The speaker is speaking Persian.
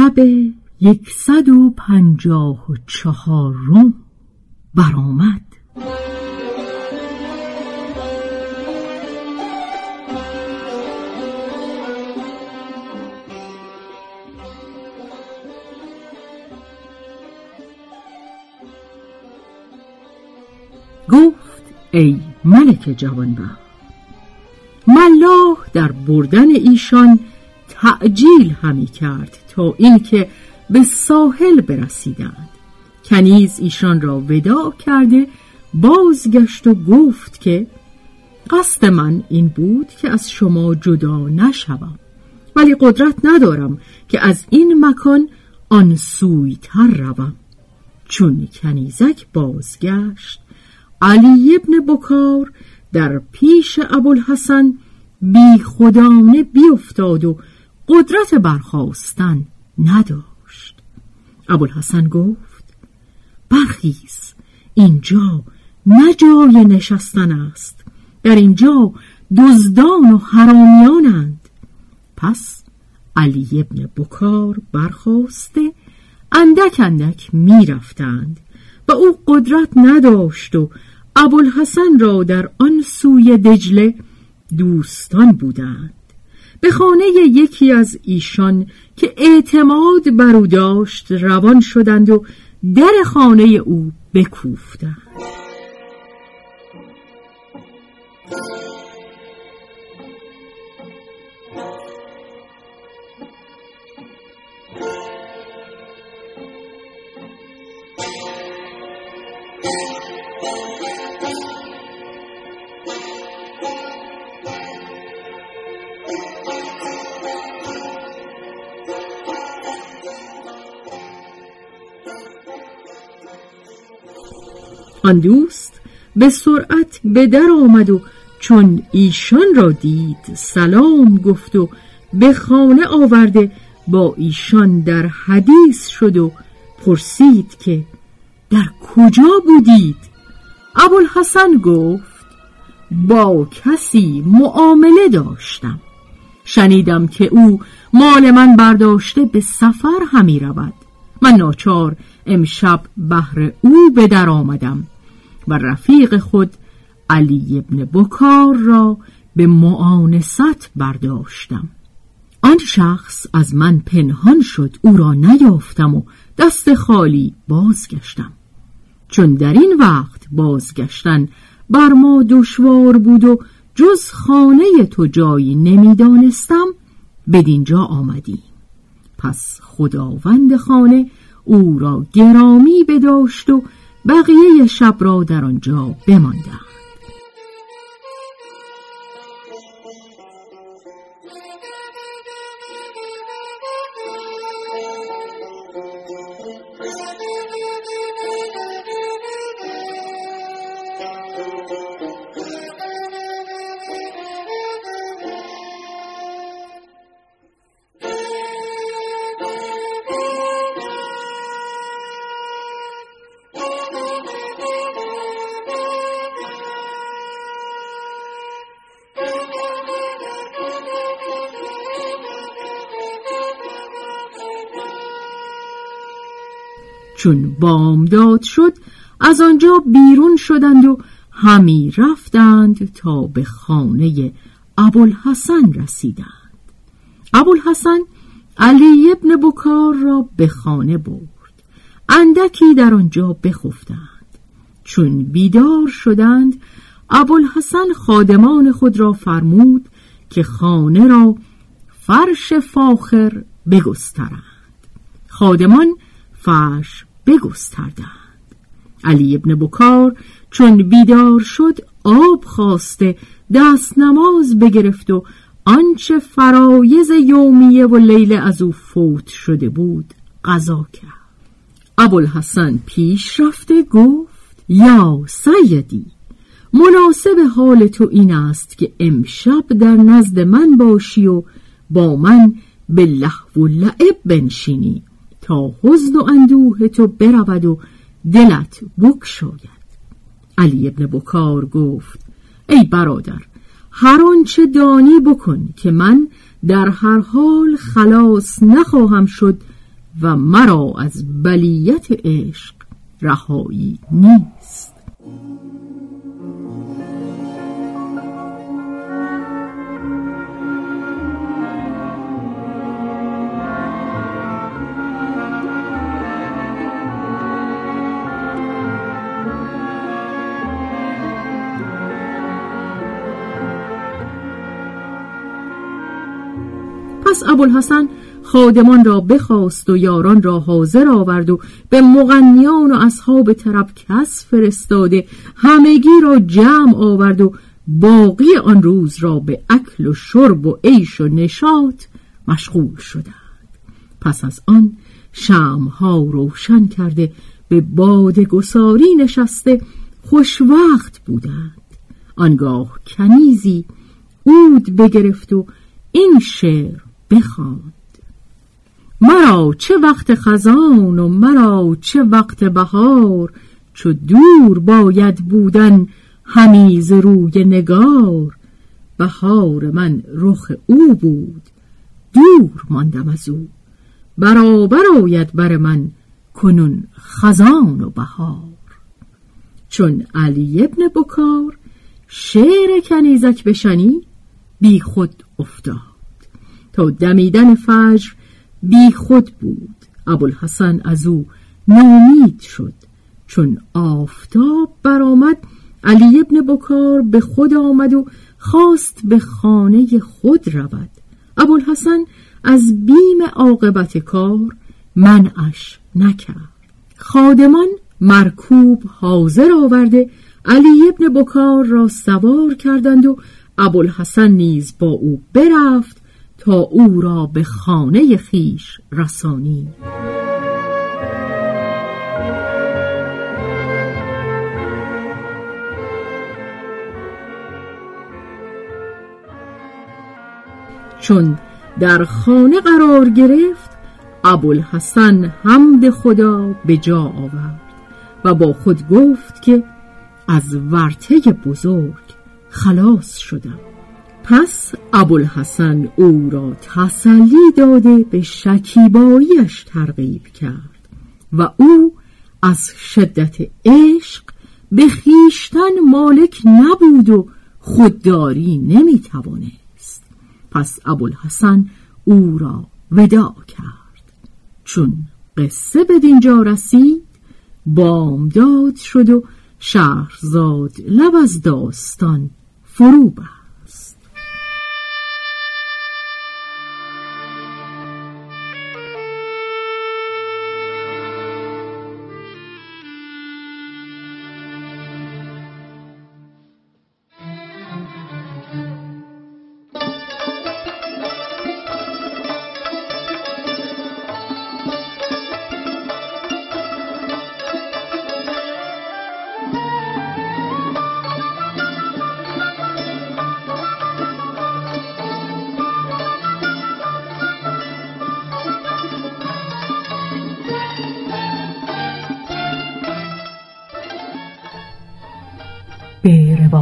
شب یکصد و پنجاه و چهارم برآمد. گفت ای ملک جوانبخت ملاح در بردن ایشان تعجیل همی کرد تا اینکه به ساحل برسیدند. کنیز ایشان را وداع کرده بازگشت و گفت که قصد من این بود که از شما جدا نشوم ولی قدرت ندارم که از این مکان آن سویتر روم. چون کنیزک بازگشت علی ابن بکار در پیش ابوالحسن بی خدانه بیافتاد و قدرت برخواستن نداشت. ابوالحسن گفت برخیز اینجا نه جای نشستن است. در اینجا دزدان و حرامیانند. پس علی ابن بکار برخواسته اندک اندک می‌رفتند. و او قدرت نداشت و ابوالحسن را در آن سوی دجله دوستان بودند. به خانه یکی از ایشان که اعتماد بر او داشت روان شدند و در خانه او بکوفتند. آن دوست به سرعت به در آمد و چون ایشان را دید سلام گفت و به خانه آورده با ایشان در حدیث شد و پرسید که در کجا بودید؟ ابوالحسن گفت با کسی معامله داشتم. شنیدم که او مال من برداشته به سفر همی رود. من ناچار امشب بهر او به در آمدم و رفیق خود علی ابن بکار را به معانست برداشتم. آن شخص از من پنهان شد او را نیافتم و دست خالی بازگشتم. چون در این وقت بازگشتن بر ما دشوار بود و جز خانه تو جایی نمی‌دانستم بدینجا آمدیم پس خداوند خانه او را گرامی بداشت و بقیه شب را در آنجا بماندند. چون بامداد شد از آنجا بیرون شدند و همی رفتند تا به خانه ابوالحسن رسیدند. ابوالحسن علی ابن بکار را به خانه برد. اندکی در آنجا بخفتند. چون بیدار شدند ابوالحسن خادمان خود را فرمود که خانه را فرش فاخر بگسترند. خادمان فرش بگستردند. علی ابن بکار چون بیدار شد آب خواسته دست نماز بگرفت و آنچه فرایز یومیه و لیله از او فوت شده بود قضا کرد. ابوالحسن پیش رفته گفت یا سیدی مناسب حال تو این است که امشب در نزد من باشی و با من به لحو و لعب بنشینی. تا حزن و اندوه تو برود و دلت بکشاید علی ابن بکار گفت ای برادر هر آنچه دانی بکن که من در هر حال خلاص نخواهم شد و مرا از بلیت عشق رهایی نیست. پس ابوالحسن خادمان را بخواست و یاران را حاضر آورد و به مغنیان و اصحاب طرب کس فرستاده همگی را جمع آورد و باقی آن روز را به اکل و شرب و عیش و نشاط مشغول شدند. پس از آن شمها روشن کرده به باد گساری نشسته خوشوقت بودند. آنگاه کنیزی اود بگرفت و این شعر بخواند مرا چه وقت خزان و مرا چه وقت بهار چو دور باید بودن همیز روی نگار. بهار من رخ او بود دور ماندم از او. برابر آید بر من کنون خزان و بهار. چون علی ابن بکار شعر کنیزک بشنی بی خود افتاد. تا دمیدن فجر بی خود بود. ابوالحسن از او نومید شد. چون آفتاب برآمد علی ابن بکار به خود آمد و خواست به خانه خود رود. ابوالحسن از بیم عاقبت کار منعش نکرد. خادمان مرکوب حاضر آورده علی ابن بکار را سوار کردند و ابوالحسن نیز با او برفت تا او را به خانه خیش رسانی. چون در خانه قرار گرفت ابوالحسن حمد خدا به جا آورد و با خود گفت که از ورته بزرگ خلاص شدم. پس ابوالحسن او را تسلی داده به شکیباییش ترغیب کرد و او از شدت عشق به خیشتن مالک نبود و خودداری نمی‌توانست. پس ابوالحسن او را ودا کرد. چون قصه به دینجا رسید بامداد شد و شهرزاد لب از داستان فرو به